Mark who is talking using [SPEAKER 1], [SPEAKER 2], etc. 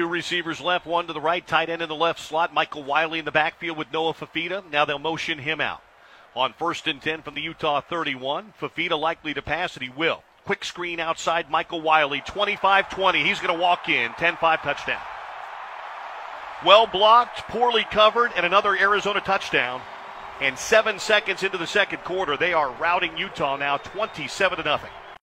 [SPEAKER 1] Two receivers left, one to the right, tight end in the left slot. Michael Wiley in the backfield with Noah Fifita. Now they'll motion him out. On first and 10 from the Utah 31, Fifita likely to pass, and he will. Quick screen outside Michael Wiley, 25 20. He's going to walk in, 10 5 touchdown. Well blocked, poorly covered, and another Arizona touchdown. And seven seconds into the second quarter, they are routing Utah now 27-0.